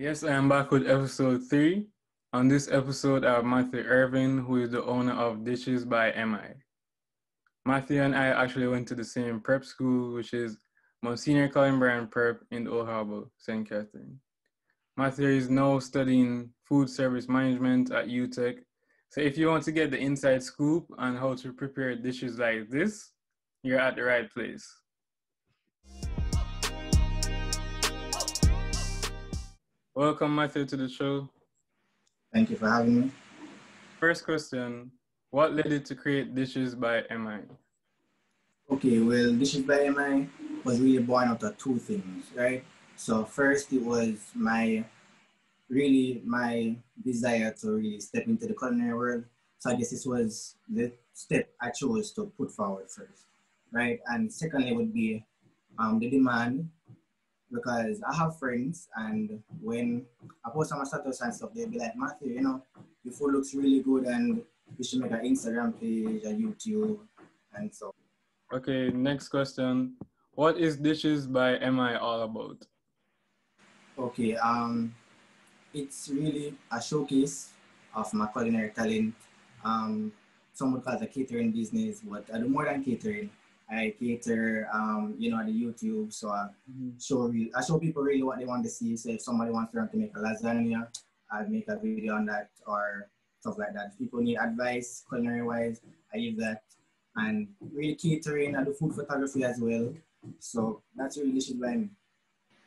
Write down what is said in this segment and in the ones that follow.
Yes, I am back with episode three. On this episode, I have Matthew Irving, who is the owner of Dishes by MI. Matthew and I actually went to the same prep school, which is Monsignor Colin Brand Prep in Old Harbour, St. Catherine. Matthew is now studying food service management at UTech. So if you want to get the inside scoop on how to prepare dishes like this, you're at the right place. Welcome, Matthew, to the show. Thank you for having me. First question What led you to create Dishes by MI? Okay, well, Dishes by MI was really born out of two things, right? So, first, it was my really my desire to really step into the culinary world. So, I guess this was the step I chose to put forward first, right? And secondly, would be um, the demand because I have friends, and when I post on my status and stuff, they'll be like, Matthew, you know, your food looks really good, and you should make an Instagram page, a YouTube, and so. Okay, next question. What is Dishes by MI all about? Okay, um, it's really a showcase of my culinary talent. Um, some would call it a catering business, but I do more than catering. I cater, um, you know, the YouTube. So I mm-hmm. show I show people really what they want to see. So if somebody wants to make a lasagna, I make a video on that or stuff like that. If people need advice culinary wise, I give that. And really catering, I do food photography as well. So that's really Dishes by me.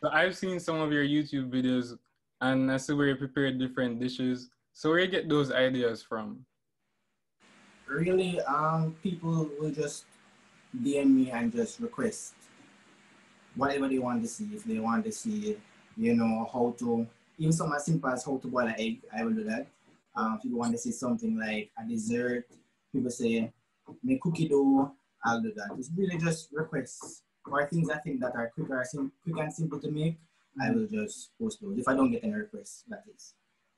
So I've seen some of your YouTube videos and I see where you prepare different dishes. So where you get those ideas from? Really, um, people will just DM me and just request whatever they want to see. If they want to see, you know, how to, even something as simple as how to boil an egg, I will do that. Um, you want to see something like a dessert, people say, make cookie dough, I'll do that. It's really just requests or things I think that are quick, or sim- quick and simple to make. I will just post those. If I don't get any requests, that is.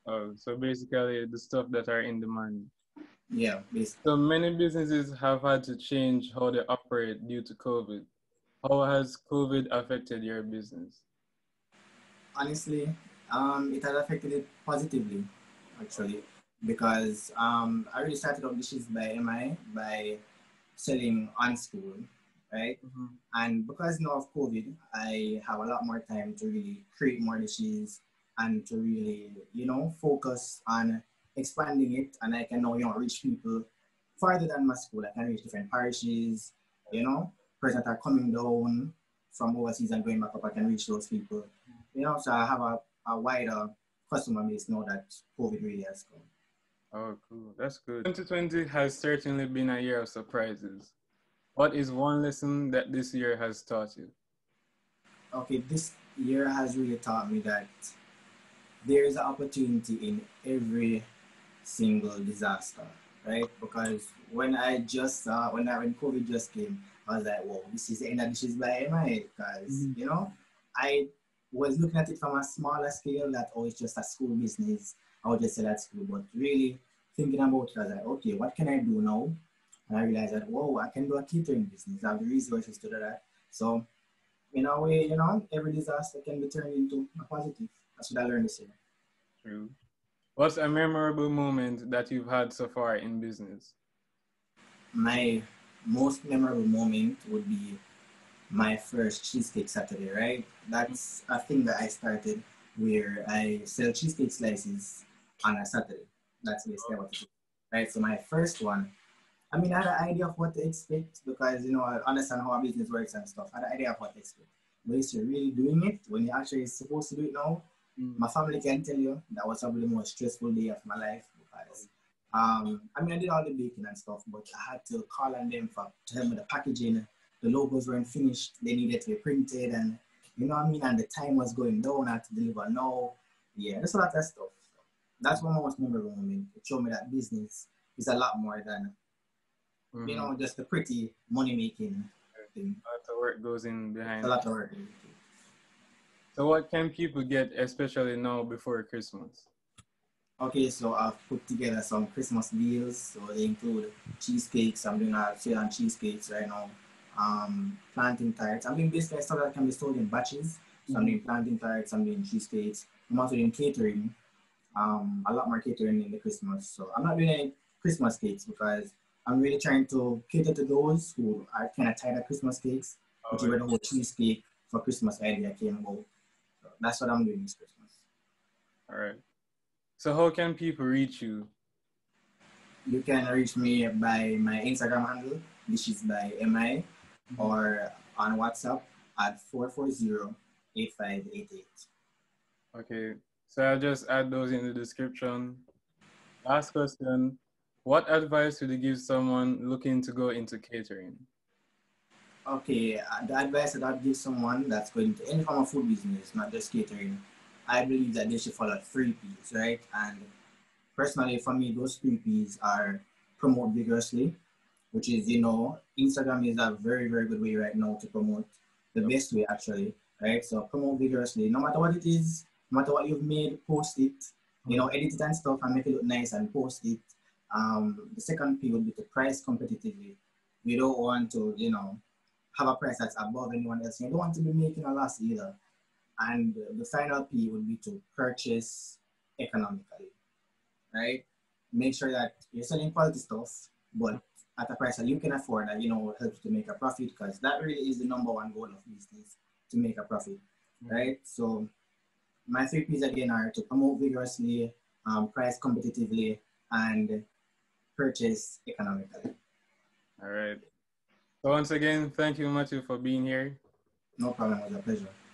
Oh, so basically the stuff that are in demand. Yeah, basically. So many businesses have had to change how they operate due to COVID. How has COVID affected your business? Honestly, um, it has affected it positively, actually, because um, I really started off dishes by MI by selling on school, right? Mm-hmm. And because now of COVID, I have a lot more time to really create more dishes and to really, you know, focus on expanding it and I can now, you know, reach people farther than my school. I can reach different parishes, you know, persons that are coming down from overseas and going back up, I can reach those people. You know, so I have a, a wider customer base now that COVID really has come. Oh, cool. That's good. 2020 has certainly been a year of surprises. What is one lesson that this year has taught you? Okay, this year has really taught me that there is an opportunity in every single disaster, right? Because when I just saw, when I, when COVID just came, I was like, whoa, this is the end of Dishes by MI. Because, mm-hmm. you know, I was looking at it from a smaller scale that, oh, it's just a school business. I would just say at school. But really thinking about it, I was like, okay, what can I do now? And I realized that, whoa, I can do a catering business. I have the resources to do that. So, in a way, you know, every disaster can be turned into a positive. That's what I learned this year. True. What's a memorable moment that you've had so far in business? My most memorable moment would be my first cheesecake Saturday, right? That's a thing that I started where I sell cheesecake slices on a Saturday. That's basically what it is, right? So my first one, I mean, I had an idea of what to expect because, you know, I understand how a business works and stuff. I had an idea of what to expect. But you're really doing it, when you're actually supposed to do it now, Mm. My family can tell you that was probably the most stressful day of my life because um, I mean I did all the baking and stuff, but I had to call on them for tell me with the packaging, the logos weren't finished, they needed to be printed, and you know what I mean. And the time was going down. I had to deliver now. yeah, there's a lot of stuff. That's one most memorable moment. It showed me that business is a lot more than mm-hmm. you know just the pretty money making thing. A lot of work goes in behind. A lot of work. So what can people get, especially now before Christmas? Okay, so I've put together some Christmas deals. So they include cheesecakes. I'm doing a sale on cheesecakes right now. Um, plantain tarts. I'm doing basically stuff that can be sold in batches. So I'm doing plantain tarts, I'm doing cheesecakes, I'm also doing catering, um, a lot more catering in the Christmas. So I'm not doing any Christmas cakes because I'm really trying to cater to those who are kind of tired of Christmas cakes, which is where the whole cheesecake for Christmas idea came about. That's what I'm doing this Christmas. All right. So how can people reach you? You can reach me by my Instagram handle, which is by MI, mm-hmm. or on WhatsApp at 440-8588. Okay. So I'll just add those in the description. Last question. What advice would you give someone looking to go into catering? Okay, uh, the advice that I'd give someone that's going to any form of food business, not just catering, I believe that they should follow three P's, right? And personally, for me, those three P's are promote vigorously, which is, you know, Instagram is a very, very good way right now to promote the yep. best way, actually, right? So promote vigorously, no matter what it is, no matter what you've made, post it, you know, edit it and stuff and make it look nice and post it. Um, the second P would be to price competitively. We don't want to, you know, have a price that's above anyone else. You don't want to be making a loss either. And the final P would be to purchase economically, right? Make sure that you're selling quality stuff, but at a price that you can afford that, you know, helps to make a profit because that really is the number one goal of business, to make a profit, mm-hmm. right? So my three P's again are to promote vigorously, um, price competitively, and purchase economically. All right. So once again, thank you, Matthew, for being here. No problem. It was a pleasure.